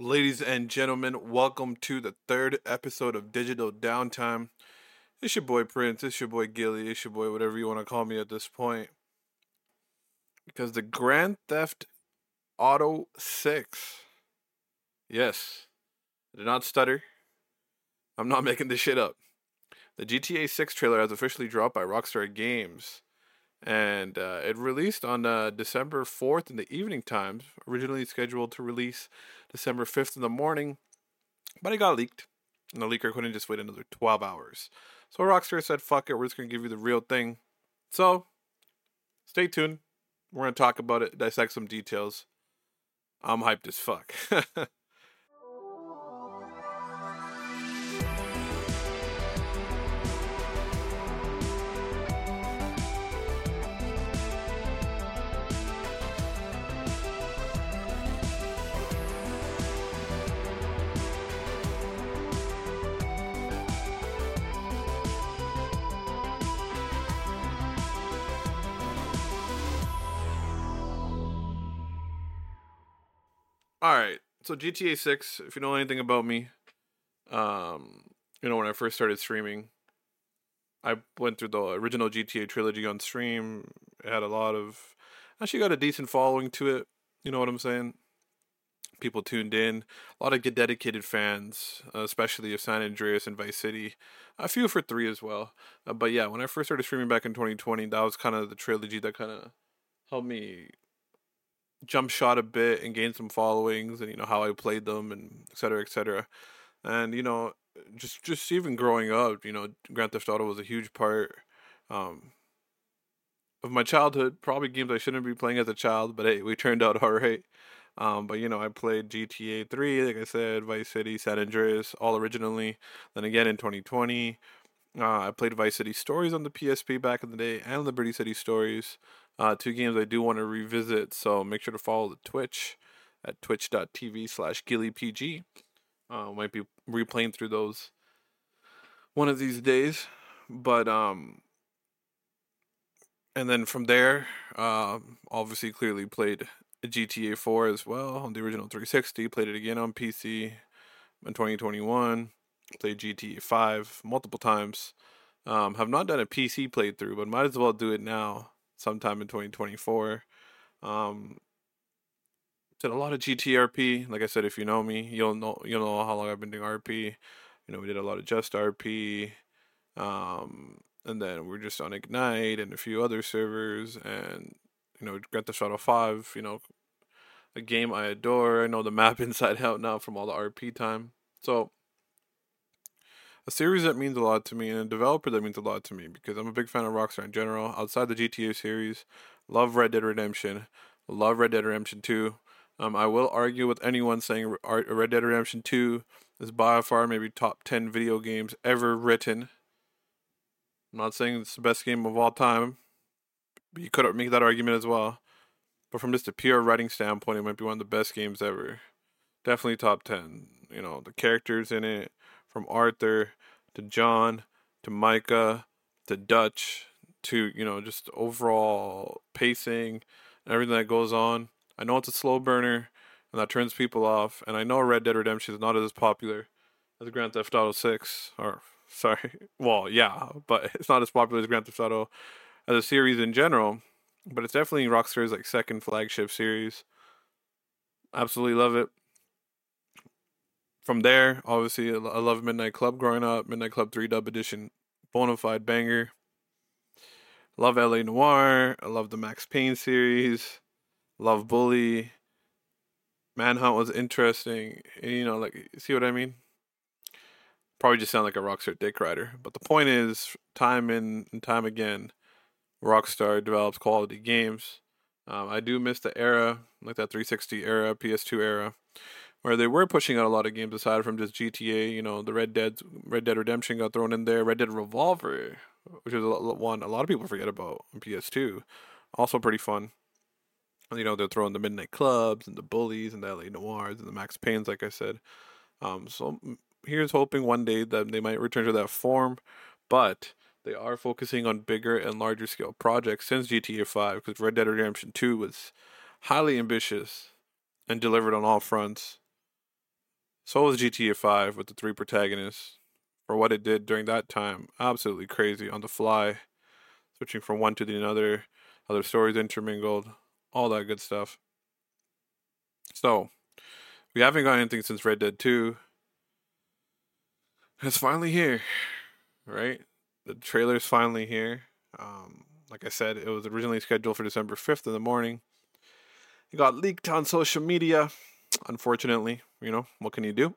Ladies and gentlemen, welcome to the third episode of Digital Downtime. It's your boy Prince, it's your boy Gilly, it's your boy whatever you want to call me at this point. Because the Grand Theft Auto 6. Yes, I did not stutter. I'm not making this shit up. The GTA 6 trailer has officially dropped by Rockstar Games and uh, it released on uh, December 4th in the evening times, originally scheduled to release December 5th in the morning, but it got leaked, and the leaker couldn't just wait another 12 hours. So Rockstar said, fuck it, we're just to give you the real thing. So, stay tuned. We're to talk about it, dissect some details. I'm hyped as fuck. All right. So GTA 6, if you know anything about me, um, you know, when I first started streaming, I went through the original GTA trilogy on stream. It had a lot of actually got a decent following to it. You know what I'm saying? People tuned in. A lot of get dedicated fans, especially of San Andreas and Vice City. A few for three as well. Uh, but yeah, when I first started streaming back in 2020, that was kind of the trilogy that kind of helped me jump shot a bit and gain some followings and you know how I played them and et cetera, et cetera. And you know, just just even growing up, you know, Grand Theft Auto was a huge part um, of my childhood. Probably games I shouldn't be playing as a child, but hey, we turned out all right. Um, but you know, I played GTA 3, like I said, Vice City, San Andreas, all originally. Then again in 2020, uh, I played Vice City Stories on the PSP back in the day, and Liberty City Stories. Uh, two games I do want to revisit, so make sure to follow the Twitch at twitch.tv slash gillypg. Uh, might be replaying through those one of these days, but um, and then from there, uh, obviously clearly played GTA 4 as well on the original 360. Played it again on PC in 2021. Played GTA 5 multiple times. Um, have not done a PC playthrough, but might as well do it now sometime in 2024. Um, did a lot of GTRP. Like I said, if you know me, you'll know you'll know how long I've been doing RP. You know, we did a lot of just RP. Um, and then we're just on Ignite and a few other servers and you know, Grand Theft Auto 5, you know, a game I adore. I know the map inside out now from all the RP time. So a series that means a lot to me and a developer that means a lot to me because I'm a big fan of Rockstar in general. Outside the GTA series, love Red Dead Redemption, love Red Dead Redemption 2. Um, I will argue with anyone saying Red Dead Redemption 2 is by far maybe top 10 video games ever written. I'm not saying it's the best game of all time, but you could make that argument as well. But from just a pure writing standpoint, it might be one of the best games ever. Definitely top 10. You know, the characters in it, from Arthur to John to Micah to Dutch to you know just overall pacing and everything that goes on. I know it's a slow burner and that turns people off, and I know Red Dead Redemption is not as popular as Grand Theft Auto Six, or sorry, well yeah, but it's not as popular as Grand Theft Auto as a series in general. But it's definitely Rockstar's like second flagship series. Absolutely love it from there, obviously, I love Midnight Club growing up. Midnight Club 3 Dub Edition, bona fide banger. Love LA Noire. I love the Max Payne series. Love Bully. Manhunt was interesting. You know, like, see what I mean? Probably just sound like a Rockstar dick rider. But the point is, time in and time again, Rockstar develops quality games. Um, I do miss the era, like that 360 era, PS2 era where they were pushing out a lot of games aside from just GTA. You know, the Red Dead, Red Dead Redemption got thrown in there. Red Dead Revolver, which is one a lot of people forget about on PS2, also pretty fun. You know, they're throwing the Midnight Clubs and the Bullies and the LA Noirs and the Max Paynes, like I said. Um, so here's hoping one day that they might return to that form, but they are focusing on bigger and larger scale projects since GTA 5 because Red Dead Redemption 2 was highly ambitious and delivered on all fronts So was GTA 5 with the three protagonists. For what it did during that time, absolutely crazy on the fly, switching from one to the other, other stories intermingled, all that good stuff. So, we haven't got anything since Red Dead 2. It's finally here, right? The trailer's finally here. Um, like I said, it was originally scheduled for December 5th in the morning. It got leaked on social media, unfortunately. You know, what can you do?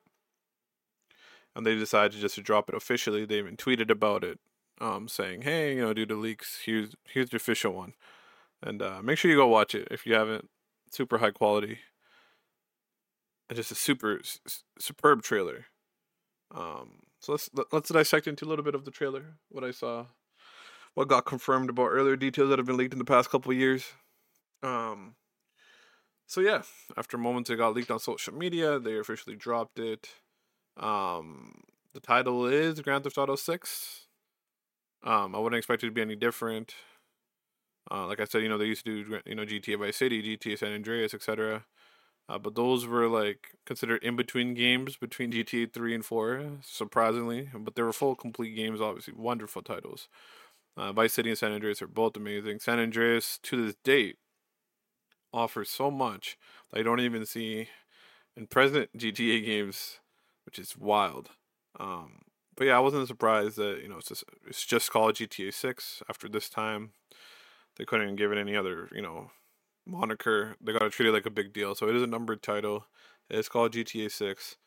And they decided just to drop it officially. They even tweeted about it, um, saying, hey, you know, due to leaks, here's, here's the official one. And uh, make sure you go watch it if you haven't. Super high quality. And just a super, s- superb trailer. Um, so let's let's dissect into a little bit of the trailer. What I saw, what got confirmed about earlier details that have been leaked in the past couple years. Um, so yeah, after moments it got leaked on social media, they officially dropped it. Um, the title is Grand Theft Auto Six. Um, I wouldn't expect it to be any different. Uh, like I said, you know they used to do you know GTA Vice City, GTA San Andreas, etc. Uh, but those were like considered in between games between GTA 3 and 4, surprisingly. But they were full, complete games, obviously. Wonderful titles. Uh, Vice City and San Andreas are both amazing. San Andreas, to this date, offers so much that I don't even see in present GTA games, which is wild. Um, but yeah, I wasn't surprised that you know it's just it's just called GTA Six. After this time, they couldn't give it any other you know moniker. They gotta treat it like a big deal. So it is a numbered title. It's called GTA Six,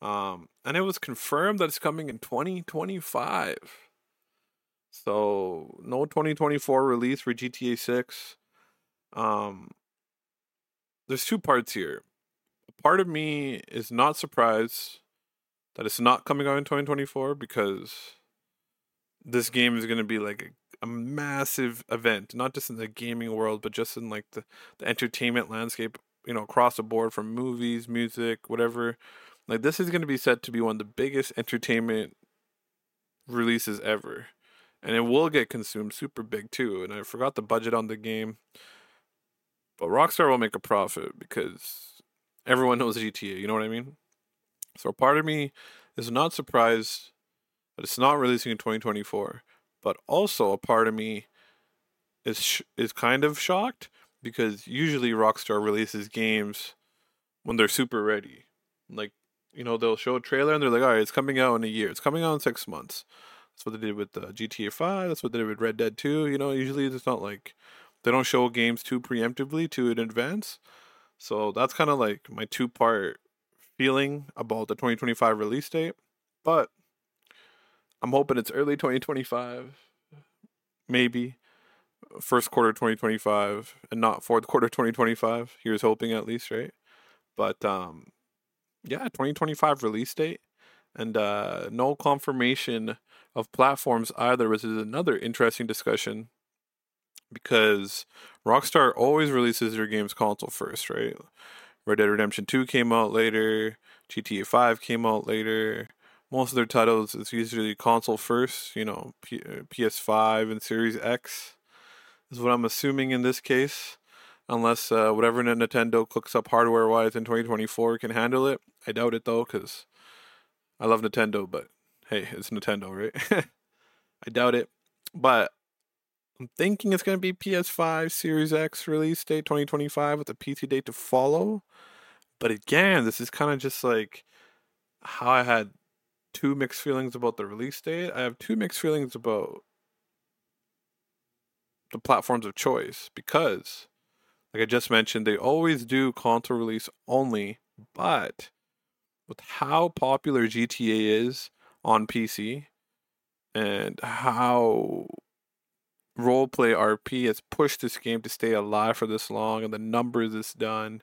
um, and it was confirmed that it's coming in 2025. So no 2024 release for GTA Six. Um, there's two parts here. A part of me is not surprised that it's not coming out in 2024 because this game is going to be like a, a, massive event, not just in the gaming world, but just in like the, the entertainment landscape, you know, across the board from movies, music, whatever. Like this is going to be set to be one of the biggest entertainment releases ever. And it will get consumed super big too. And I forgot the budget on the game. But Rockstar will make a profit because everyone knows GTA, you know what I mean? So a part of me is not surprised that it's not releasing in 2024, but also a part of me is sh- is kind of shocked because usually Rockstar releases games when they're super ready. Like, you know, they'll show a trailer and they're like, "All right, it's coming out in a year. It's coming out in 6 months." That's what they did with uh, GTA 5, that's what they did with Red Dead 2, you know, usually it's not like they don't show games too preemptively to in advance. So that's kind of like my two part feeling about the 2025 release date. But I'm hoping it's early 2025, maybe first quarter 2025, and not fourth quarter 2025. Here's hoping at least, right? But um, yeah, 2025 release date, and uh, no confirmation of platforms either, which is another interesting discussion because Rockstar always releases their games console first, right? Red Dead Redemption 2 came out later, GTA 5 came out later. Most of their titles is usually console first, you know, P- PS5 and Series X is what I'm assuming in this case. Unless uh, whatever Nintendo cooks up hardware wise in 2024 can handle it. I doubt it though, because I love Nintendo, but hey, it's Nintendo, right? I doubt it. But I'm thinking it's going to be PS5 Series X release date 2025 with a PC date to follow. But again, this is kind of just like how I had two mixed feelings about the release date. I have two mixed feelings about the platforms of choice because, like I just mentioned, they always do console release only. But with how popular GTA is on PC and how roleplay RP has pushed this game to stay alive for this long, and the numbers it's done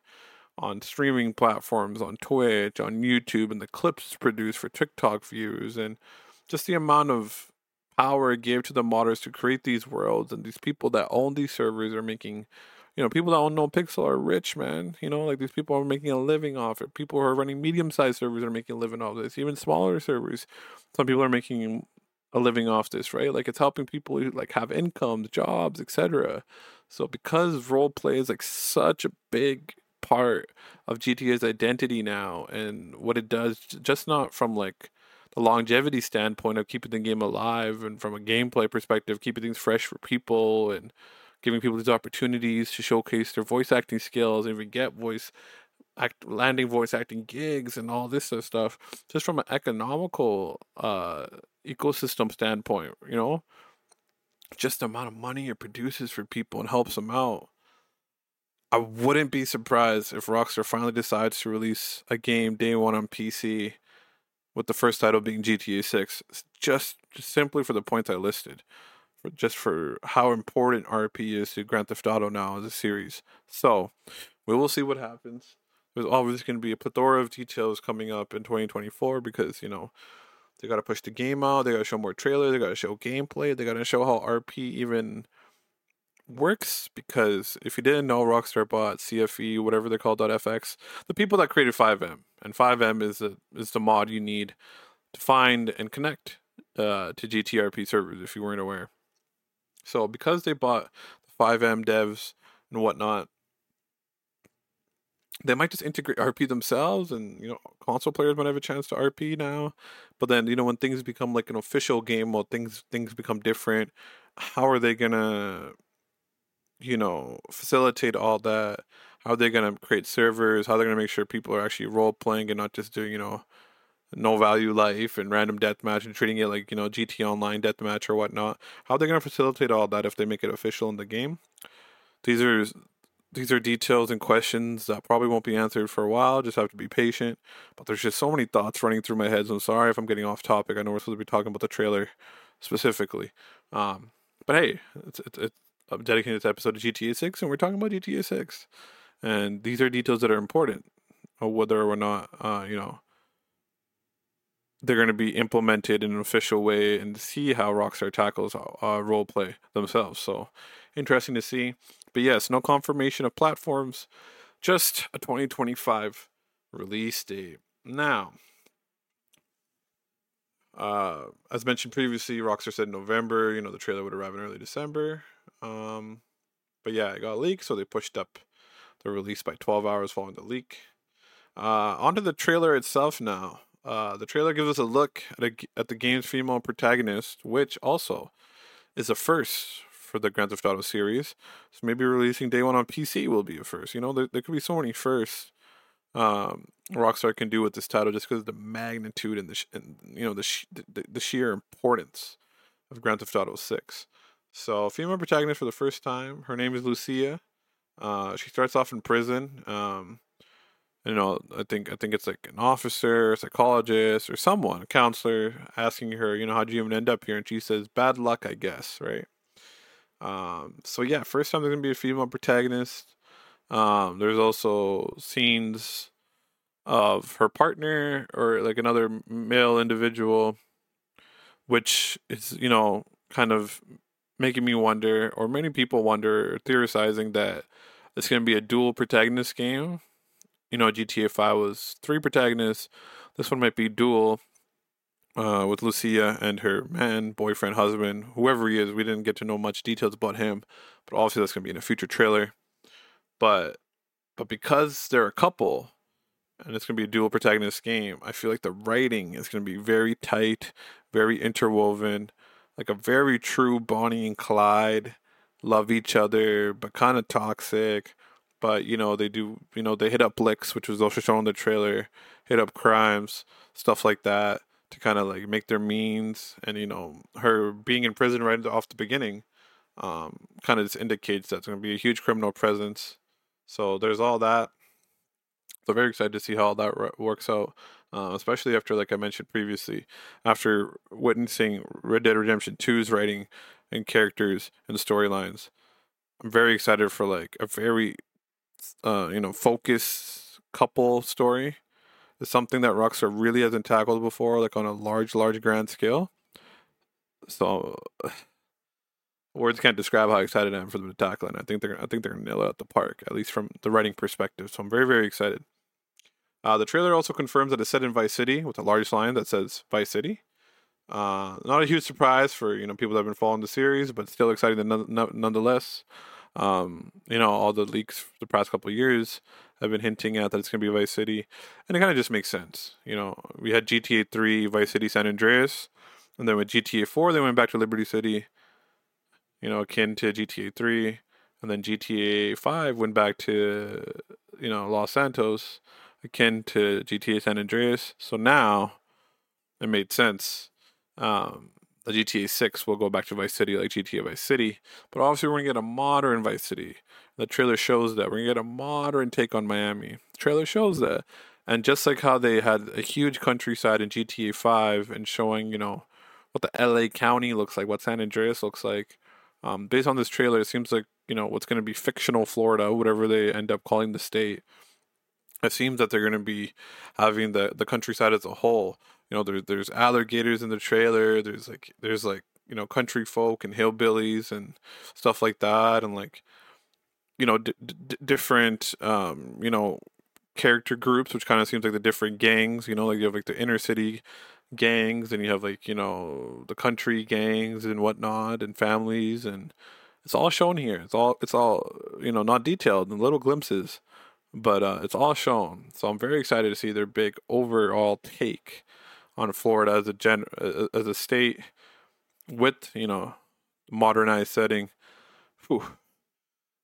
on streaming platforms, on Twitch, on YouTube, and the clips produced for TikTok views, and just the amount of power it gave to the modders to create these worlds, and these people that own these servers are making. You know, people that own NoPixel are rich, man. You know, like these people are making a living off it. People who are running medium-sized servers are making a living off this. Even smaller servers, some people are making a living off this, right? Like it's helping people who like have incomes, jobs, etc. So because role play is like such a big part of GTA's identity now and what it does, just not from like the longevity standpoint of keeping the game alive and from a gameplay perspective, keeping things fresh for people and giving people these opportunities to showcase their voice acting skills and even get voice act landing voice acting gigs and all this sort of stuff just from an economical uh ecosystem standpoint you know? Just the amount of money it produces for people and helps them out. I wouldn't be surprised if rockstar finally decides to release a game day one on pc with the first title being gta 6 just, just simply for the points i listed. For just for how important rp is to grand theft auto now as a series. So we will see what happens there's obviously going to be a plethora of details coming up in 2024 because you know they got to push the game out, they got to show more trailers, they got to show gameplay, they got to show how RP even works. Because if you didn't know, Rockstar bought CFE, whatever they're called, .fx, the people that created FiveM and FiveM is the is the mod you need to find and connect uh, to GTRP servers. If you weren't aware, so because they bought the FiveM devs and whatnot, they might just integrate RP themselves, and you know, console players might have a chance to RP now. But then, you know, when things become like an official game, well, things things become different. How are they gonna, you know, facilitate all that? How are they gonna create servers? How are they gonna make sure people are actually role playing and not just doing, you know, no value life and random deathmatch and treating it like you know GT Online deathmatch or whatnot? How are they gonna facilitate all that if they make it official in the game? These are these are details and questions that probably won't be answered for a while. Just have to be patient. But there's just so many thoughts running through my head. So I'm sorry if I'm getting off topic. I know we're supposed to be talking about the trailer specifically. Um, but hey, it's, it's, it's, I'm dedicating this episode to GTA 6, and we're talking about GTA 6. And these are details that are important, whether or not, uh, you know, they're going to be implemented in an official way and see how Rockstar tackles uh, role play themselves. So interesting to see. But yes, no confirmation of platforms, just a 2025 release date. Now, uh, as mentioned previously, Rockstar said November. You know, the trailer would arrive in early December. Um, but yeah, it got leaked, so they pushed up the release by 12 hours following the leak. Uh, onto the trailer itself now. Uh, the trailer gives us a look at, a, at the game's female protagonist, which also is a first for the Grand Theft Auto series. So maybe releasing day one on PC will be a first. You know, there, there could be so many firsts um, Rockstar can do with this title just because of the magnitude and the sh- and, you know the, sh- the, the sheer importance of Grand Theft Auto Six. So female protagonist for the first time. Her name is Lucia. Uh, she starts off in prison. Um, you know, I think I think it's like an officer, psychologist, or someone, counselor, asking her, you know, how'd you even end up here? And she says, "Bad luck, I guess." Right. Um, so yeah, first time there's gonna be a female protagonist. Um, there's also scenes of her partner or like another male individual, which is you know kind of making me wonder, or many people wonder, theorizing that it's gonna be a dual protagonist game. You know, GTA Five was three protagonists. This one might be dual uh, with Lucia and her man, boyfriend, husband, whoever he is. We didn't get to know much details about him, but obviously that's gonna be in a future trailer. But but because they're a couple and it's gonna be a dual protagonist game, I feel like the writing is gonna be very tight, very interwoven, like a very true Bonnie and Clyde, love each other but kind of toxic. But you know they do, you know they hit up licks, which was also shown in the trailer, hit up crimes, stuff like that to kind of like make their means and you know her being in prison right off the beginning um, kind of just indicates that's going to be a huge criminal presence. So there's all that. So very excited to see how all that re- works out uh, especially after like i mentioned previously after witnessing red dead redemption 2's writing and characters and storylines. I'm very excited for like a very uh, you know focused couple story is something that Rockstar really hasn't tackled before, like on a large, large, grand scale. So words can't describe how excited I am for them to tackle it. I think they're I think they're gonna nail it at the park, at least from the writing perspective. So I'm very, very excited. Uh, the trailer also confirms that it's set in Vice City with a large line that says Vice City. Uh, not a huge surprise for you know people that have been following the series, but still exciting none, nonetheless. Um, you know, all the leaks the past couple years have been hinting at that it's going to be Vice City, and it kind of just makes sense. You know, we had GTA 3, Vice City, San Andreas, and then with GTA 4, they went back to Liberty City, you know, akin to GTA 3, and then GTA 5 went back to, you know, Los Santos, akin to GTA San Andreas. So now it made sense. Um, the GTA 6 will go back to Vice City like GTA Vice City, but obviously we're going to get a modern Vice City. The trailer shows that. We're going to get a modern take on Miami. The trailer shows that. And just like how they had a huge countryside in GTA 5 and showing, you know, what the LA County looks like, what San Andreas looks like, um, based on this trailer, it seems like, you know, what's going to be fictional Florida, whatever they end up calling the state. It seems that they're going to be having the, the countryside as a whole you know, there's there's alligators in the trailer. There's like there's like you know country folk and hillbillies and stuff like that, and like you know d- d- different um you know character groups, which kind of seems like the different gangs. You know, like you have like the inner city gangs, and you have like you know the country gangs and whatnot, and families, and it's all shown here. It's all it's all you know not detailed and little glimpses, but uh, it's all shown. So I'm very excited to see their big overall take on Florida as a gen as a state with you know modernized setting. Whew.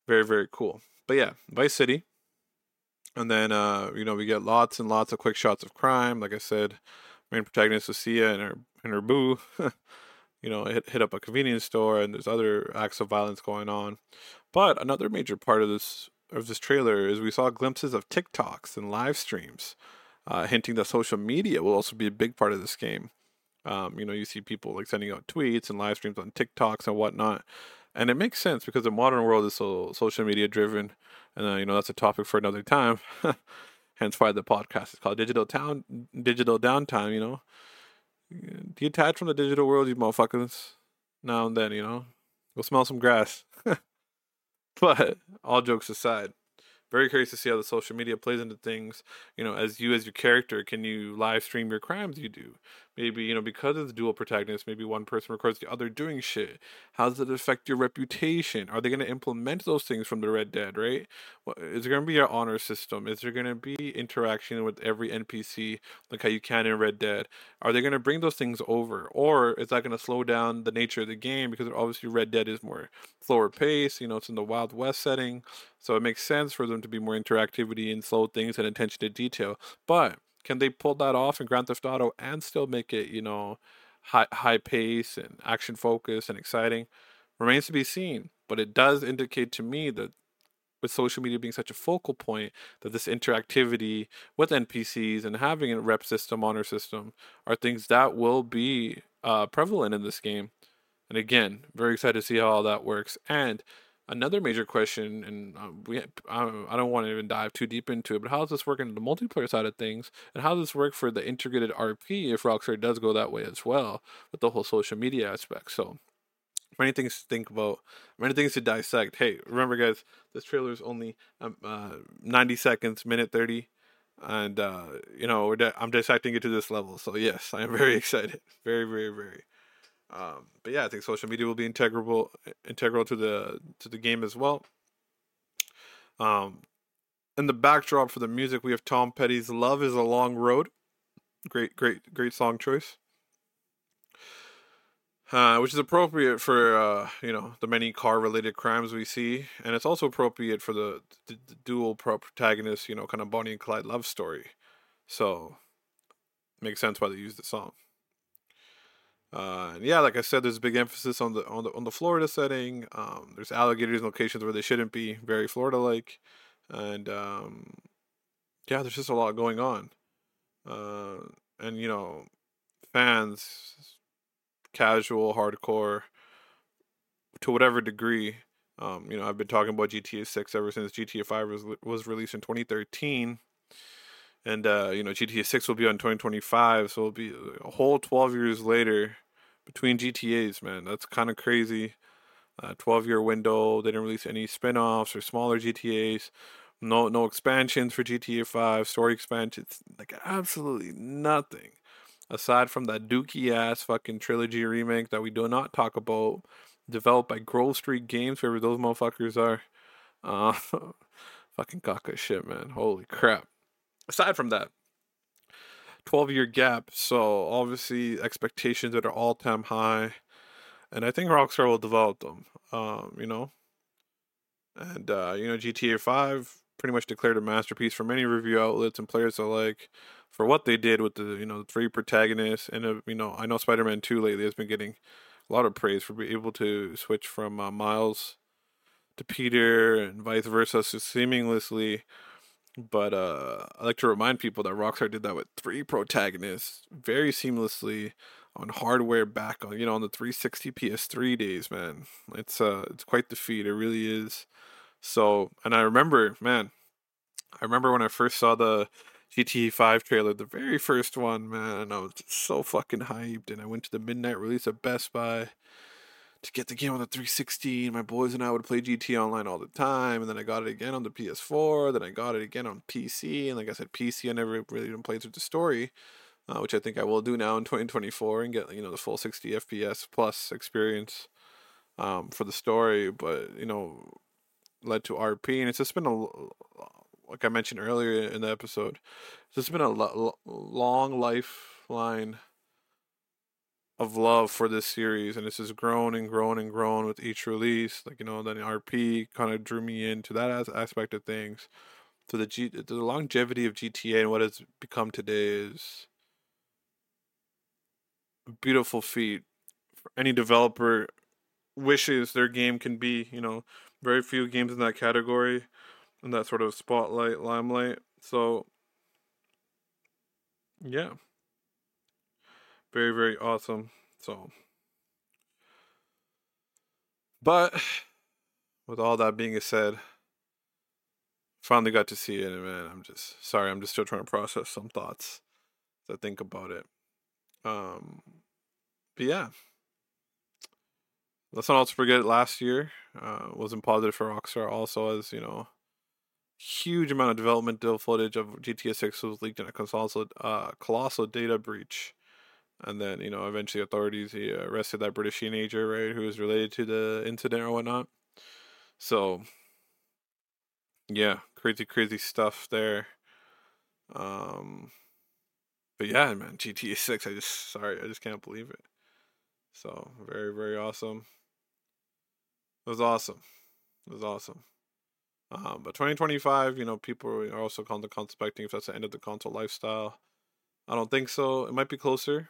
Very very cool. But yeah, Vice City. And then uh, you know we get lots and lots of quick shots of crime. Like I said, main protagonist Lucia and her and her boo. you know, hit hit up a convenience store, and there's other acts of violence going on. But another major part of this of this trailer is we saw glimpses of TikToks and live streams uh, hinting that social media will also be a big part of this game. Um, you know, you see people like sending out tweets and live streams on TikToks and whatnot, and it makes sense because the modern world is so social media driven, and uh, you know that's a topic for another time. Hence why the podcast is called Digital Town, Digital Downtime. You know, detach from the digital world, you motherfuckers. Now and then, you know, go smell some grass. but all jokes aside, very curious to see how the social media plays into things. You know, as you as your character, can you live stream your crimes you do? Maybe you know because of the dual protagonist, maybe one person records the other doing shit. How does it affect your reputation? Are they going to implement those things from the Red Dead? Right? Is there going to be an honor system? Is there going to be interaction with every NPC like how you can in Red Dead? Are they going to bring those things over, or is that going to slow down the nature of the game because obviously Red Dead is more slower pace? You know, it's in the Wild West setting. So it makes sense for them to be more interactivity and slow things and attention to detail. But can they pull that off in Grand Theft Auto and still make it, you know, high high pace and action focused and exciting? Remains to be seen. But it does indicate to me that with social media being such a focal point, that this interactivity with NPCs and having a rep system, honor system, are things that will be uh, prevalent in this game. And again, very excited to see how all that works. And another major question, and um, we I, don't want to even dive too deep into it, but how does this work in the multiplayer side of things, and how does this work for the integrated RP if Rockstar does go that way as well with the whole social media aspect? So many things to think about, many things to dissect. Hey, remember, guys, this trailer is only um, uh, 90 seconds, minute 30, and uh, you know I'm dissecting it to this level. So yes, I am very excited, very, very, very. Um, but yeah, I think social media will be integral integral to the to the game as well. Um, in the backdrop for the music, we have Tom Petty's "Love Is a Long Road." Great, great, great song choice. Uh, which is appropriate for uh, you know the many car-related crimes we see, and it's also appropriate for the, the, the dual protagonist, you know, kind of Bonnie and Clyde love story. So, makes sense why they used the song. Uh, yeah, like I said, there's a big emphasis on the on the on the Florida setting. Um, there's alligators in locations where they shouldn't be, very Florida-like, and um, yeah, there's just a lot going on. Uh, and you know, fans, casual, hardcore, to whatever degree. Um, you know, I've been talking about GTA 6 ever since GTA 5 was was released in 2013 and uh, you know GTA Six will be on 2025, so it'll be a whole 12 years later between GTA's. Man, that's kind of crazy. Uh, 12 year window. They didn't release any spin-offs or smaller GTA's. No, no expansions for GTA 5. Story expansions, like absolutely nothing aside from that dookie ass fucking trilogy remake that we do not talk about developed by Grove Street Games, whoever those motherfuckers are. Uh, fucking caca shit, man. Holy crap. Aside from that, 12 year gap. So obviously expectations that are all time high. And I think Rockstar will develop them. Um, you know. And uh, you know, GTA five pretty much declared a masterpiece for many review outlets and players alike for what they did with the you know three protagonists and uh, you know I know Spider Man two lately has been getting a lot of praise for being able to switch from uh, Miles to Peter and vice versa so seamlessly. But uh, I like to remind people that Rockstar did that with three protagonists very seamlessly on hardware back on you know on the 360 PS3 days, man. It's uh it's quite the feat. It really is. So, and I remember, man, I remember when I first saw the GTA 5 trailer, the very first one, man, I was so fucking hyped. And I went to the midnight release at Best Buy to get the game on the 360. My boys and I would play GT Online all the time. And then I got it again on the PS4. Then I got it again on PC. And like I said, PC, I never really even played through the story, uh, which I think I will do now in 2024 and get, you know, the full 60 FPS plus experience um, for the story. But, you know, led to RP. And it's just been a like I mentioned earlier in the episode, this has been a lo- long lifeline of love for this series, and this has grown and grown and grown with each release. Like you know, then RP kind of drew me into that as- aspect of things. So the G- the longevity of GTA and what it's become today is a beautiful feat. For any developer wishes their game can be, you know, very few games in that category in that sort of spotlight, limelight. So, yeah. Very, very awesome. So, but with all that being said, finally got to see it, and man, I'm just sorry. I'm just still trying to process some thoughts as I think about it. Um, but yeah, let's not also forget last year uh, wasn't positive for Rockstar. Also, as you know, huge amount of developmental footage of GTA 6 was leaked in a uh, colossal data breach. And then, you know, eventually authorities he arrested that British teenager, right, who was related to the incident or whatnot. So, yeah, crazy, crazy stuff there. Um, but yeah, man, GTA 6, I just, sorry, I just can't believe it. So, very, very awesome. It was awesome. It was awesome. Um, but 2025, you know, people are also contemplating if that's the end of the console lifestyle. I don't think so. It might be closer,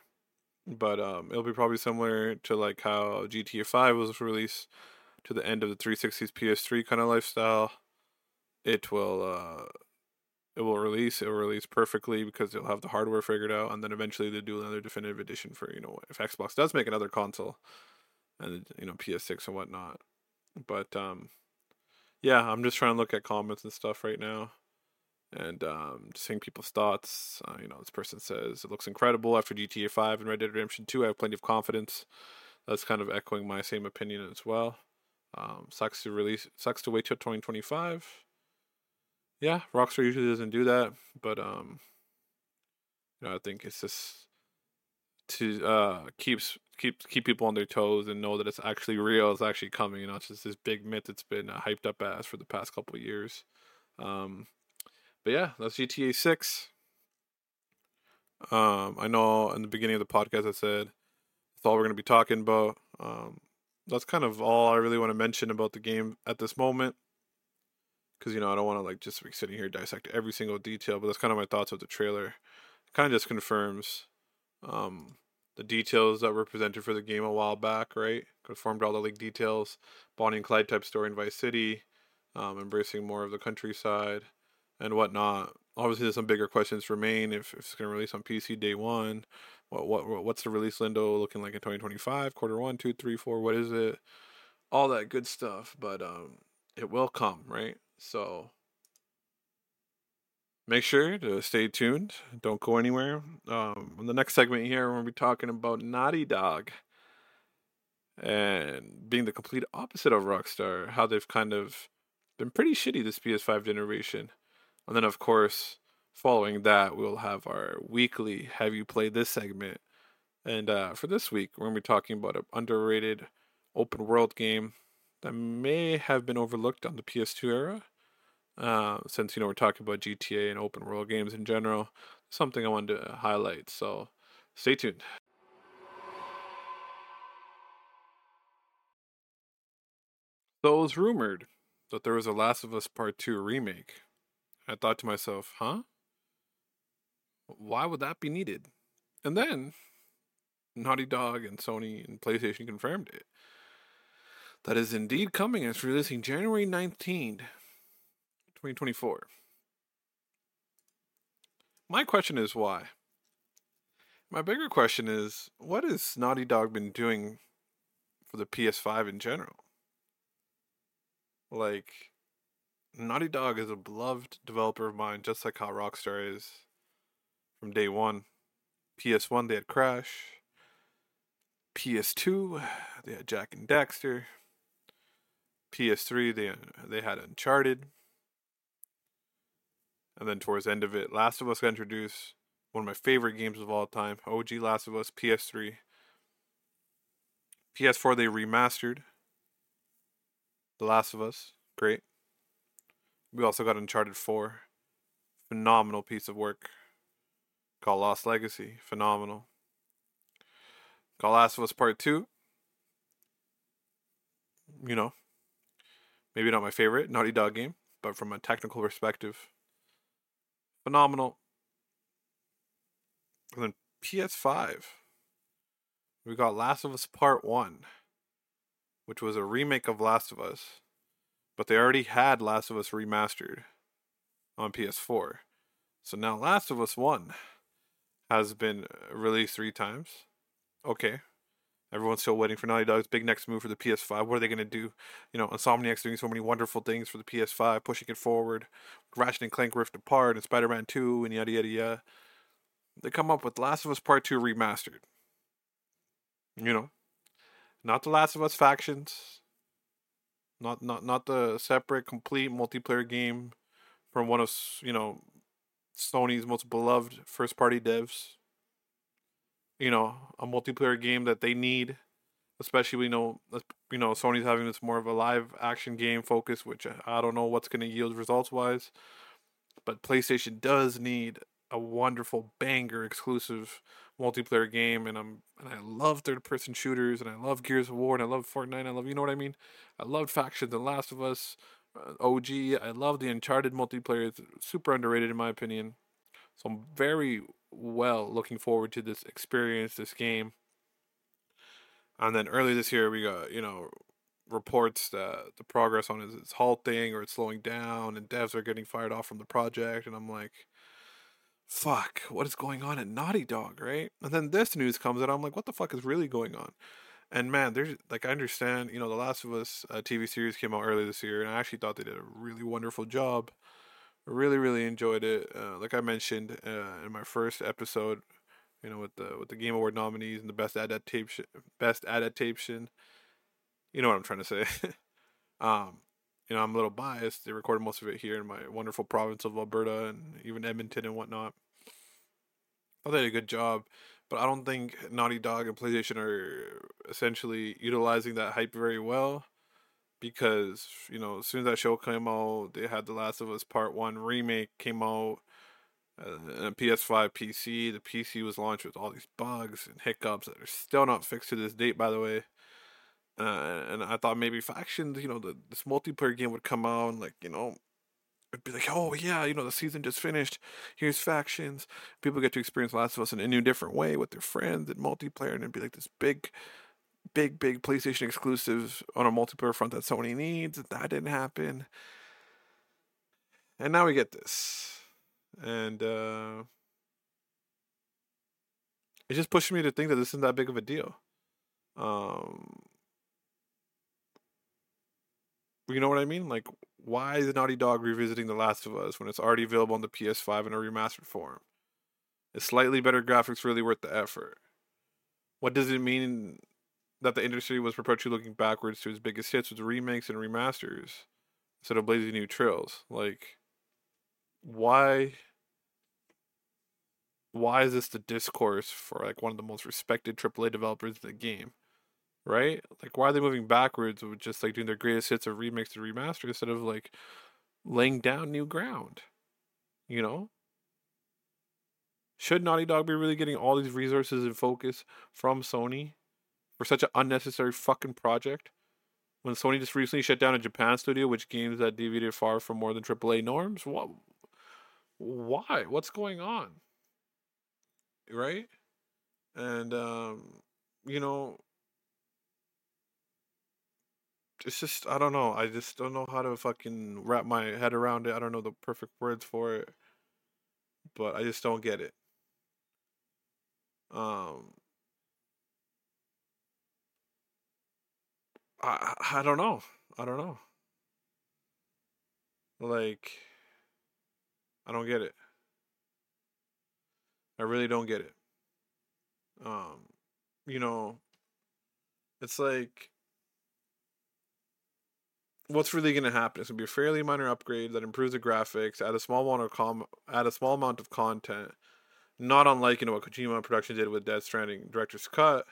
but um, it'll be probably similar to like how GTA 5 was released to the end of the 360's PS3 kind of lifestyle. It will uh, it will release. It will release perfectly because they'll have the hardware figured out, and then eventually they'll do another definitive edition for you know if Xbox does make another console, and you know PS6 and whatnot. But um, yeah, I'm just trying to look at comments and stuff right now, and um, just seeing people's thoughts. Uh, you know, this person says it looks incredible after GTA 5 and Red Dead Redemption 2. I have plenty of confidence. That's kind of echoing my same opinion as well. Um, sucks to release. Sucks to wait till 2025. Yeah, Rockstar usually doesn't do that, but um, you know, I think it's just to uh keeps keep keep people on their toes and know that it's actually real. It's actually coming. You know, it's just this big myth that's been uh, hyped up as for the past couple years. Um, but yeah, that's GTA Six. Um, I know in the beginning of the podcast I said that's all we're going to be talking about. Um, that's kind of all I really want to mention about the game at this moment. Because you know I don't want to like just be sitting here dissect every single detail, but that's kind of my thoughts of the trailer. Kind of just confirms um, the details that were presented for the game a while back, right? Confirmed all the league details, Bonnie and Clyde type story in Vice City, um, embracing more of the countryside and whatnot. Obviously, there's some bigger questions remain. If, if it's going to release on PC day one, what what what's the release window looking like in 2025? Quarter one, two, three, four. What is it? All that good stuff, but um, it will come, right? So make sure to stay tuned. Don't go anywhere. Um, in the next segment here, we're going to be talking about Naughty Dog and being the complete opposite of Rockstar, how they've kind of been pretty shitty this PS5 generation. And then, of course, following that, we'll have our weekly Have You Played This segment. And uh, for this week, we're going to be talking about an underrated open world game that may have been overlooked on the PS2 era. Uh, since you know we're talking about GTA and open world games in general, something I wanted to highlight. So stay tuned. So it was rumored that there was a Last of Us Part 2 remake. I thought to myself, huh? Why would that be needed? And then Naughty Dog and Sony and PlayStation confirmed it. That is indeed coming. It's releasing January 19th, 2024. My question is why? My bigger question is what has Naughty Dog been doing for the PS5 in general? Like, Naughty Dog is a beloved developer of mine, just like how Rockstar is from day one. PS1, they had Crash. PS2, they had Jak and Daxter. PS3, they they had Uncharted. And then towards the end of it, Last of Us got introduced. One of my favorite games of all time. OG Last of Us, PS3. PS4, they remastered. The Last of Us, great. We also got Uncharted 4. Phenomenal piece of work. Called Lost Legacy. Phenomenal. Call Last of Us Part 2. You know, maybe not my favorite Naughty Dog game, but from a technical perspective, phenomenal. And then PS5, we got Last of Us Part 1, which was a remake of Last of Us, but they already had Last of Us remastered on PS4. So now Last of Us 1 has been uh, released three times. Okay. Everyone's still waiting for Naughty Dog's big next move for the PS5. What are they going to do? You know, Insomniac's doing so many wonderful things for the PS5, pushing it forward. Ratchet and Clank Rift Apart and Spider Man 2 and yada yada yada. They come up with Last of Us Part 2 remastered. You know, not the Last of Us factions. Not not not the separate complete multiplayer game from one of you know Sony's most beloved first party devs. You know, a multiplayer game that they need, especially you know, you know, Sony's having this more of a live action game focus, which I don't know what's going to yield results wise, but PlayStation does need a wonderful banger exclusive multiplayer game, and I'm and I love third person shooters, and I love Gears of War, and I love Fortnite, I love you know what I mean. I love factions and Last of Us. Uh, OG. I love the Uncharted multiplayer. It's super underrated in my opinion. So I'm very well looking forward to this experience, this game. And then early this year, we got you know reports that the progress on is it is halting or it's slowing down, and devs are getting fired off from the project. And I'm like, fuck, what is going on at Naughty Dog, right? And then this news comes and I'm like, what the fuck is really going on? And man, there's like I understand, you know, The Last of Us uh, TV series came out earlier this year, and I actually thought they did a really wonderful job. Really, really enjoyed it. Uh, like I mentioned uh, in my first episode, you know, with the with the Game Award nominees and the best adaptation, best adaptation. You know what I'm trying to say. um, you know, I'm a little biased. They recorded most of it here in my wonderful province of Alberta and even Edmonton and whatnot. I did a good job but I don't think Naughty Dog and PlayStation are essentially utilizing that hype very well because you know as soon as that show came out, they had The Last of Us Part One remake came out. Uh, and PS5 PC, the PC was launched with all these bugs and hiccups that are still not fixed to this date, by the way. Uh, and I thought maybe factions, you know, the, this multiplayer game would come out and like, you know, it'd be like, oh yeah, you know, the season just finished. Here's factions. People get to experience Last of Us in a new, different way with their friends and multiplayer, and it'd be like this big, big, big PlayStation exclusive on a multiplayer front that Sony needs. That didn't happen, and now we get this, and uh, it just pushed me to think that this isn't that big of a deal. Um, you know what I mean? Like, why is Naughty Dog revisiting The Last of Us when it's already available on the PS5 in a remastered form? Is slightly better graphics really worth the effort? What does it mean that the industry was perpetually looking backwards to its biggest hits with remakes and remasters instead of blazing new trails? Like, why? Why is this the discourse for like one of the most respected AAA developers in the game? Right? Like, why are they moving backwards with just like doing their greatest hits of remix to remaster instead of like laying down new ground? You know? Should Naughty Dog be really getting all these resources and focus from Sony for such an unnecessary fucking project? When Sony just recently shut down a Japan studio, which games that deviated far from more than AAA norms? What? Why? What's going on? Right? And um, you know, it's just I don't know. I just don't know how to fucking wrap my head around it. I don't know the perfect words for it, but I just don't get it. Um, I I don't know. I don't know. Like, I don't get it. I really don't get it. Um, you know, it's like what's really going to happen? It's going to be a fairly minor upgrade that improves the graphics, add a small amount of com- add a small amount of content, not unlike you know what Kojima Production did with Death Stranding Director's Cut.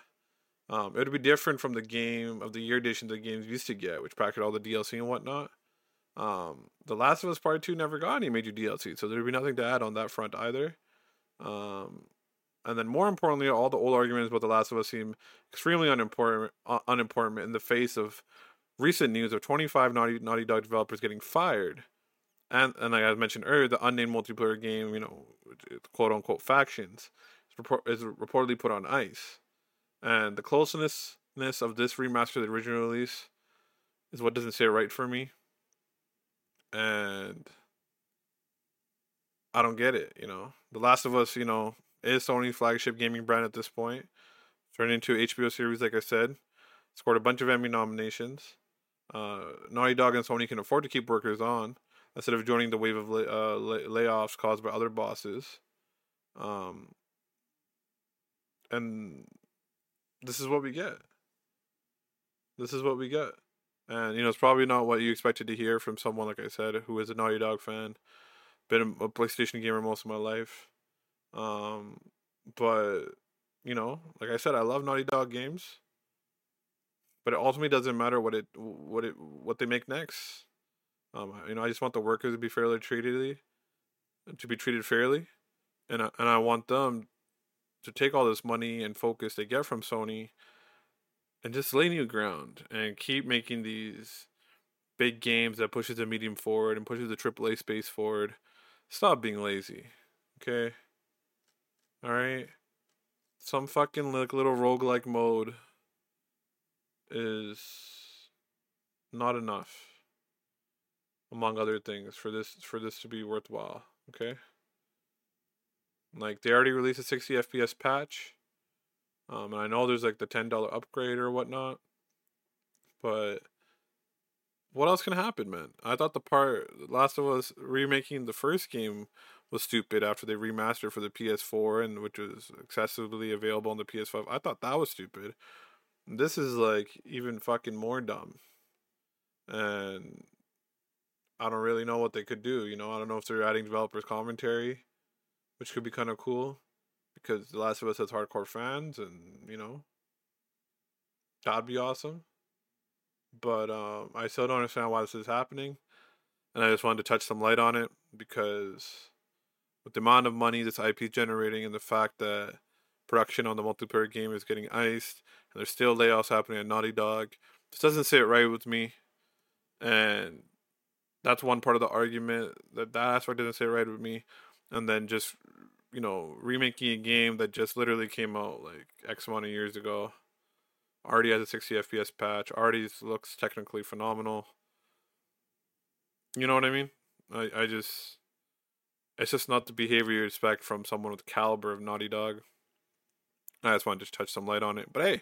Um, it would be different from the game of the year edition the games used to get, which packed all the DLC and whatnot. Um, the Last of Us Part Two never got any major DLC, so there'd be nothing to add on that front either. Um, and then more importantly, all the old arguments about The Last of Us seem extremely unimportant, uh, unimportant in the face of recent news of 25 Naughty, Naughty Dog developers getting fired. And, and like I mentioned earlier, the unnamed multiplayer game, you know, quote unquote factions, is, report, is reportedly put on ice. And the closeness of this remaster the original release is what doesn't sit right for me. And I don't get it, you know. The Last of Us, you know, is Sony's flagship gaming brand at this point. Turned into HBO series, like I said. Scored a bunch of Emmy nominations. Uh, Naughty Dog and Sony can afford to keep workers on instead of joining the wave of lay- uh, lay- layoffs caused by other bosses. Um, and this is what we get. This is what we get. And, you know, it's probably not what you expected to hear from someone, like I said, who is a Naughty Dog fan. Been a PlayStation gamer most of my life. Um, but, you know, like I said, I love Naughty Dog games. But it ultimately doesn't matter what it what it what they make next. Um, you know, I just want the workers to be fairly treated, to be treated fairly, and I, and I want them to take all this money and focus they get from Sony and just lay new ground and keep making these big games that pushes the medium forward and pushes the AAA space forward. Stop being lazy, okay? All right. Some fucking like little roguelike mode is not enough among other things for this for this to be worthwhile, okay? Like they already released a 60 FPS patch. Um, and I know there's like the ten dollar upgrade or whatnot, but what else can happen, man? I thought the part Last of Us remaking the first game was stupid after they remastered for the PS4 and which was accessibly available on the PS5. I thought that was stupid. This is like even fucking more dumb. And I don't really know what they could do, you know. I don't know if they're adding developers commentary which could be kind of cool because The Last of Us has hardcore fans, and you know, that'd be awesome. But um, I still don't understand why this is happening, and I just wanted to touch some light on it because with the amount of money this IP is generating and the fact that production on the multiplayer game is getting iced, and there's still layoffs happening at Naughty Dog, this doesn't sit right with me, and that's one part of the argument that that aspect doesn't sit right with me and then just you know remaking a game that just literally came out like X amount of years ago. Already has a 60 FPS patch. Already looks technically phenomenal. You know what I mean? I I just it's just not the behavior you expect from someone with the caliber of Naughty Dog. I just wanted to touch some light on it. But hey,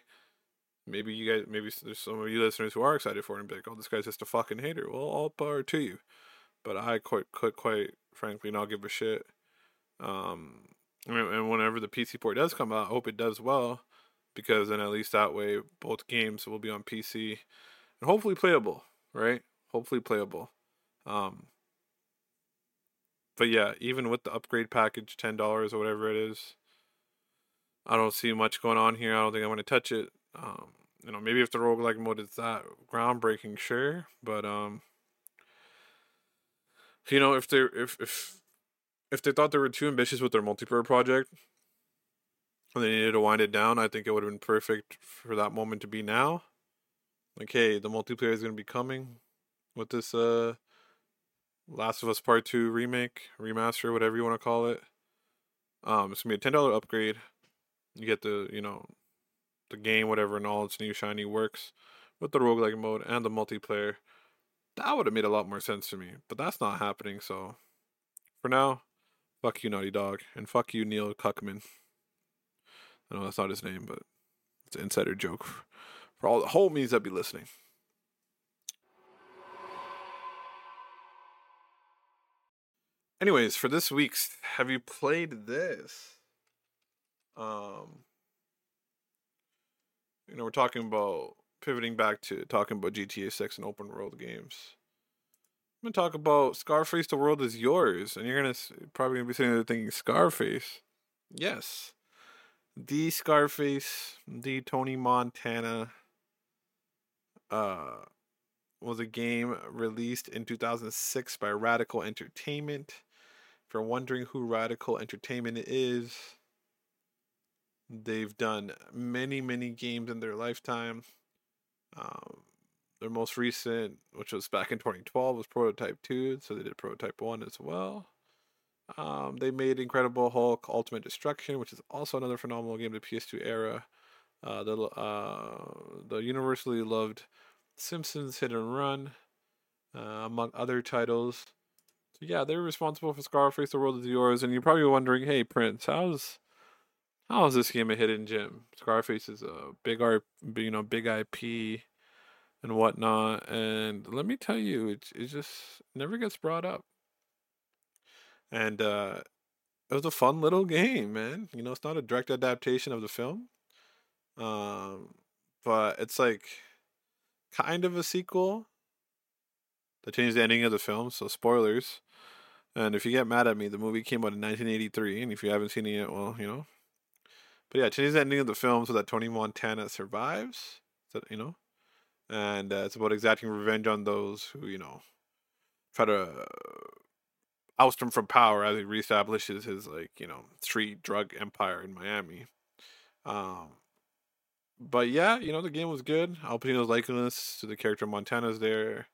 maybe you guys, maybe there's some of you listeners who are excited for it and be like, "Oh, this guy's just a fucking hater." Well, all power to you. But I quite, quite, quite frankly, not give a shit. Um, and whenever the PC port does come out, I hope it does well, because then at least that way both games will be on PC and hopefully playable, right? Hopefully playable. Um, but yeah, even with the upgrade package, ten dollars or whatever it is, I don't see much going on here. I don't think I'm going to touch it. Um, you know, maybe if the roguelike mode is that groundbreaking, sure, but um, you know, if they if if if they thought they were too ambitious with their multiplayer project and they needed to wind it down, I think it would have been perfect for that moment to be now. Like, hey, the multiplayer is going to be coming with this uh Last of Us Part 2 remake, remaster, whatever you want to call it. Um, it's to be a $10 upgrade. You get the, you know, the game, whatever, and all its new shiny works with the roguelike mode and the multiplayer. That would have made a lot more sense to me, but that's not happening, so for now, fuck you, Naughty Dog, and fuck you, Neil Cuckman. I know that's not his name, but it's an insider joke for all the homies that be listening. Anyways, for this week's, have you played this? Um, you know, we're talking about pivoting back to talking about GTA 6 and open world games. I'm gonna talk about Scarface. The world is yours, and you're gonna probably gonna be sitting there thinking Scarface. Yes, the Scarface, the Tony Montana, uh, was a game released in 2006 by Radical Entertainment. If you're wondering who Radical Entertainment is, they've done many, many games in their lifetime. Um, their most recent, which was back in 2012, was Prototype 2, so they did Prototype 1 as well. Um, they made Incredible Hulk Ultimate Destruction, which is also another phenomenal game of the PS2 era. Uh, the uh, the universally loved Simpsons Hit and Run, uh, among other titles. So yeah, they're responsible for Scarface: The World Is Yours, and you're probably wondering, hey Prince, how's how is this game a hidden gem? Scarface is a big art, you know, big IP and whatnot, and let me tell you, it it just never gets brought up. And uh, it was a fun little game, man. You know, it's not a direct adaptation of the film, um, but it's like kind of a sequel. They changed the ending of the film, so spoilers. And if you get mad at me, the movie came out in 1983, and if you haven't seen it yet, well, you know. But yeah, changed the ending of the film so that Tony Montana survives. That you know, and uh, it's about exacting revenge on those who you know try to uh, oust him from power as he reestablishes his like you know street drug empire in Miami. Um, but yeah, you know the game was good. Al Pacino's likeness to the character Montana's there,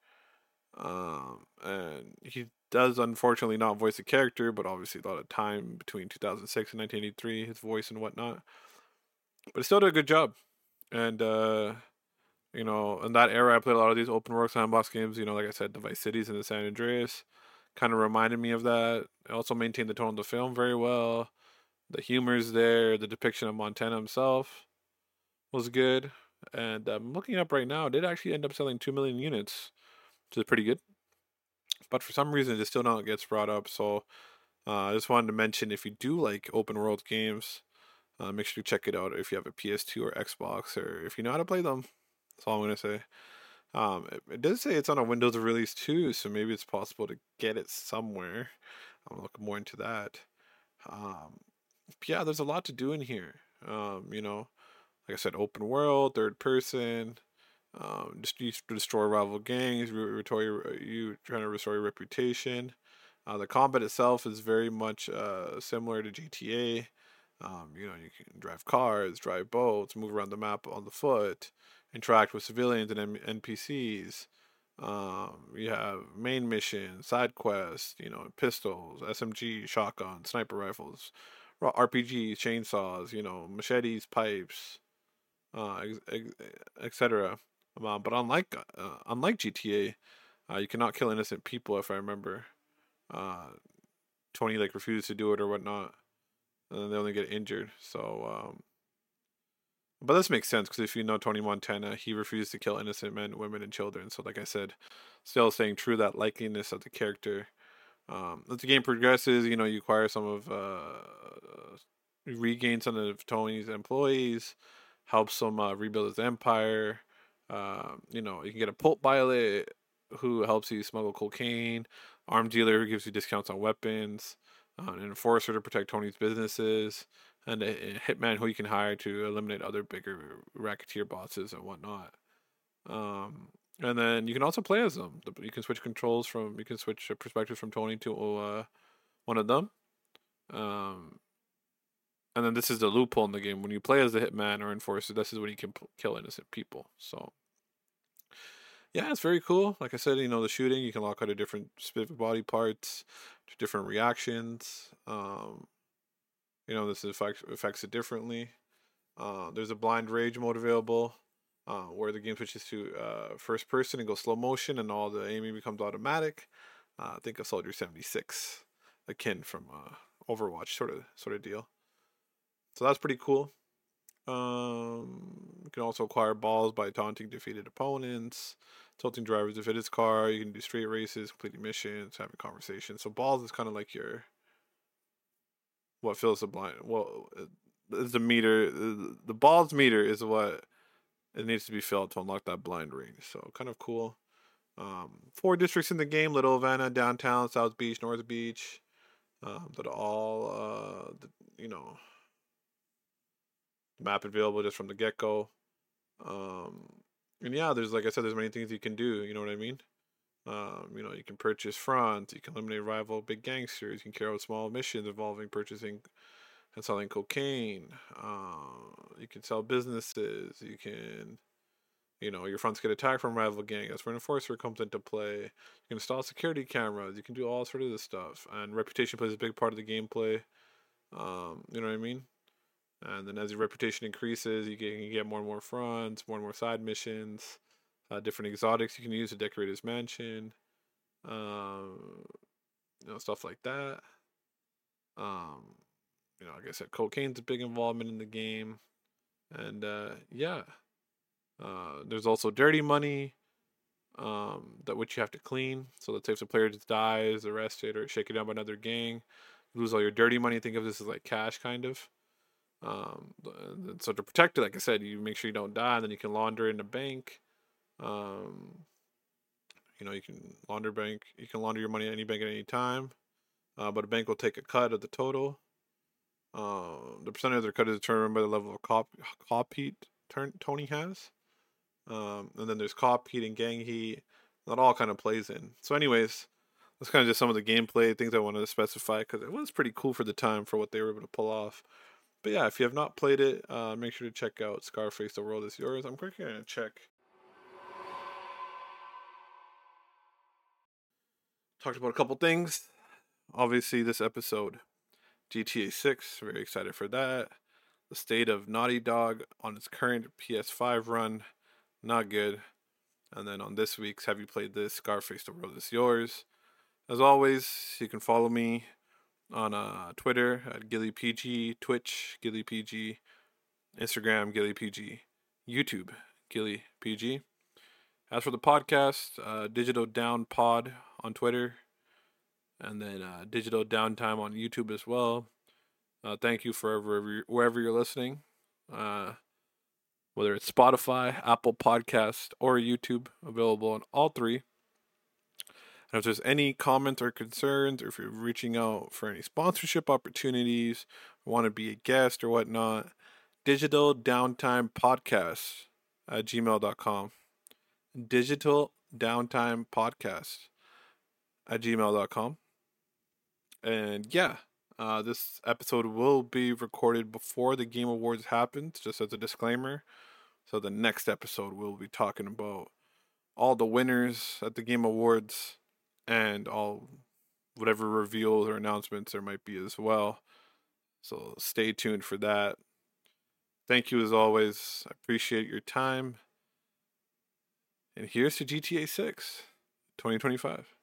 um, and he does unfortunately not voice the character, but obviously a lot of time between 2006 and 1983, his voice and whatnot. But he still did a good job, and uh, you know, in that era, I played a lot of these open world sandbox games. You know, like I said, the Vice Cities and the San Andreas kind of reminded me of that. It also maintained the tone of the film very well. The humor's there. The depiction of Montana himself was good. And um, looking up right now, did actually end up selling 2 million units, which is pretty good. But for some reason, it still not gets brought up. So uh, I just wanted to mention if you do like open world games, uh, make sure you check it out if you have a PS2 or Xbox, or if you know how to play them. That's all I'm to say. Um, it, it, does say it's on a Windows release too, so maybe it's possible to get it somewhere. I'm looking more into that. Um, yeah, there's a lot to do in here. Um, you know, like I said, open world, third person, um, just you destroy rival gangs, restore your, you trying to restore your reputation. Uh, the combat itself is very much uh, similar to GTA. Um, you know, you can drive cars, drive boats, move around the map on the foot interact with civilians and NPCs. Um, you have main missions, side quests, you know, pistols, SMG, shotguns, sniper rifles, RPGs, chainsaws, you know, machetes, pipes, uh, etc. Um, but unlike uh, unlike GTA, uh, you cannot kill innocent people. If I remember, uh, Tony like refused to do it or whatnot, and they only get injured. So um, but this makes sense because if you know Tony Montana, he refused to kill innocent men, women, and children. So, like I said, still staying true that likeliness of the character. Um, as the game progresses, you know, you acquire some of, uh, regain some of Tony's employees, helps him uh, rebuild his empire. Uh, you know, you can get a pulp pilot who helps you smuggle cocaine, arm dealer who gives you discounts on weapons, uh, an enforcer to protect Tony's businesses, and a, a hitman who you can hire to eliminate other bigger racketeer bosses and whatnot. Um, and then you can also play as them. You can switch controls from you can switch perspectives from Tony to uh, one of them. Um, and then this is the loophole in the game. When you play as the hitman or enforcer, this is when you can p- kill innocent people. So, yeah, it's very cool. Like I said, you know, the shooting, you can lock out to different specific body parts, to different reactions. Um, you know, this affects, affects it differently. Uh, there's a blind rage mode available. Uh, where the game switches to uh, first person and goes slow motion, and all the aiming becomes automatic. Uh, think of Soldier 76, akin from uh, Overwatch sort of sort of deal. So that's pretty cool. Um, you can also acquire balls by taunting defeated opponents, tilting drivers if it is car. You can do straight races, completing missions, having conversations. So balls is kind of like your what fills the blind. Well, is the meter. The balls meter is what it needs to be filled to unlock that blind rage. So kind of cool. Um, four districts in the game: Little Havana, Downtown, South Beach, North Beach. Um, that all, uh, you know, map available just from the get go. Um, and yeah, there's like I said, there's many things you can do. You know what I mean? Um, you know, you can purchase fronts, you can eliminate rival big gangsters, you can carry out small missions involving purchasing and selling cocaine. Uh, you can sell businesses. You can, you know, your fronts get attacked from rival gang. That's where enforcer comes into play. You can install security cameras. You can do all sort of this stuff. And reputation plays a big part of the gameplay. Um, you know what I mean? And then as your reputation increases, you, can get more and more fronts, more and more side missions, uh, different exotics you can use to decorate his mansion, um, you know, stuff like that. Um, you know, like I said, cocaine's a big involvement in the game, and uh, yeah, uh, there's also dirty money, um, that which you have to clean. So say if a player just dies, arrested, or shaken down by another gang, you lose all your dirty money. Think of this as like cash, kind of. Um, so to protect it, like I said, you make sure you don't die, and then you can launder in a bank. Um, you know, you can launder bank, you can launder your money at any bank at any time, uh, but a bank will take a cut of the total. Uh, the percentage of their cut is determined by the level of cop cop heat turn, Tony has. Um, and then there's cop heat and gang heat. That all kind of plays in. So, anyways, that's kind of just some of the gameplay things I wanted to specify because it was pretty cool for the time for what they were able to pull off. But yeah, if you have not played it, uh, make sure to check out Scarface The World Is Yours. I'm quickly to check. Talked about a couple things. Obviously, this episode, GTA 6, very excited for that. The state of Naughty Dog on its current PS5 run, not good. And then on this week's Have You Played This? Scarface The World Is Yours. As always, you can follow me on uh, Twitter at GillyPG, Twitch GillyPG, Instagram GillyPG, YouTube GillyPG. As for the podcast, uh, Digital Down Pod on Twitter, and then uh, Digital Downtime on YouTube as well. Uh, thank you for wherever, wherever you're listening, uh, whether it's Spotify, Apple Podcast, or YouTube, available on all three. And if there's any comments or concerns, or if you're reaching out for any sponsorship opportunities, want to be a guest or whatnot, digital downtime podcast at gmail.com. Digital downtime podcast at gmail.com. And yeah, uh, this episode will be recorded before the Game Awards happens, just as a disclaimer. So the next episode we'll be talking about all the winners at the Game Awards and all whatever reveals or announcements there might be as well. So stay tuned for that. Thank you as always. I appreciate your time. And here's to GTA 6 2025.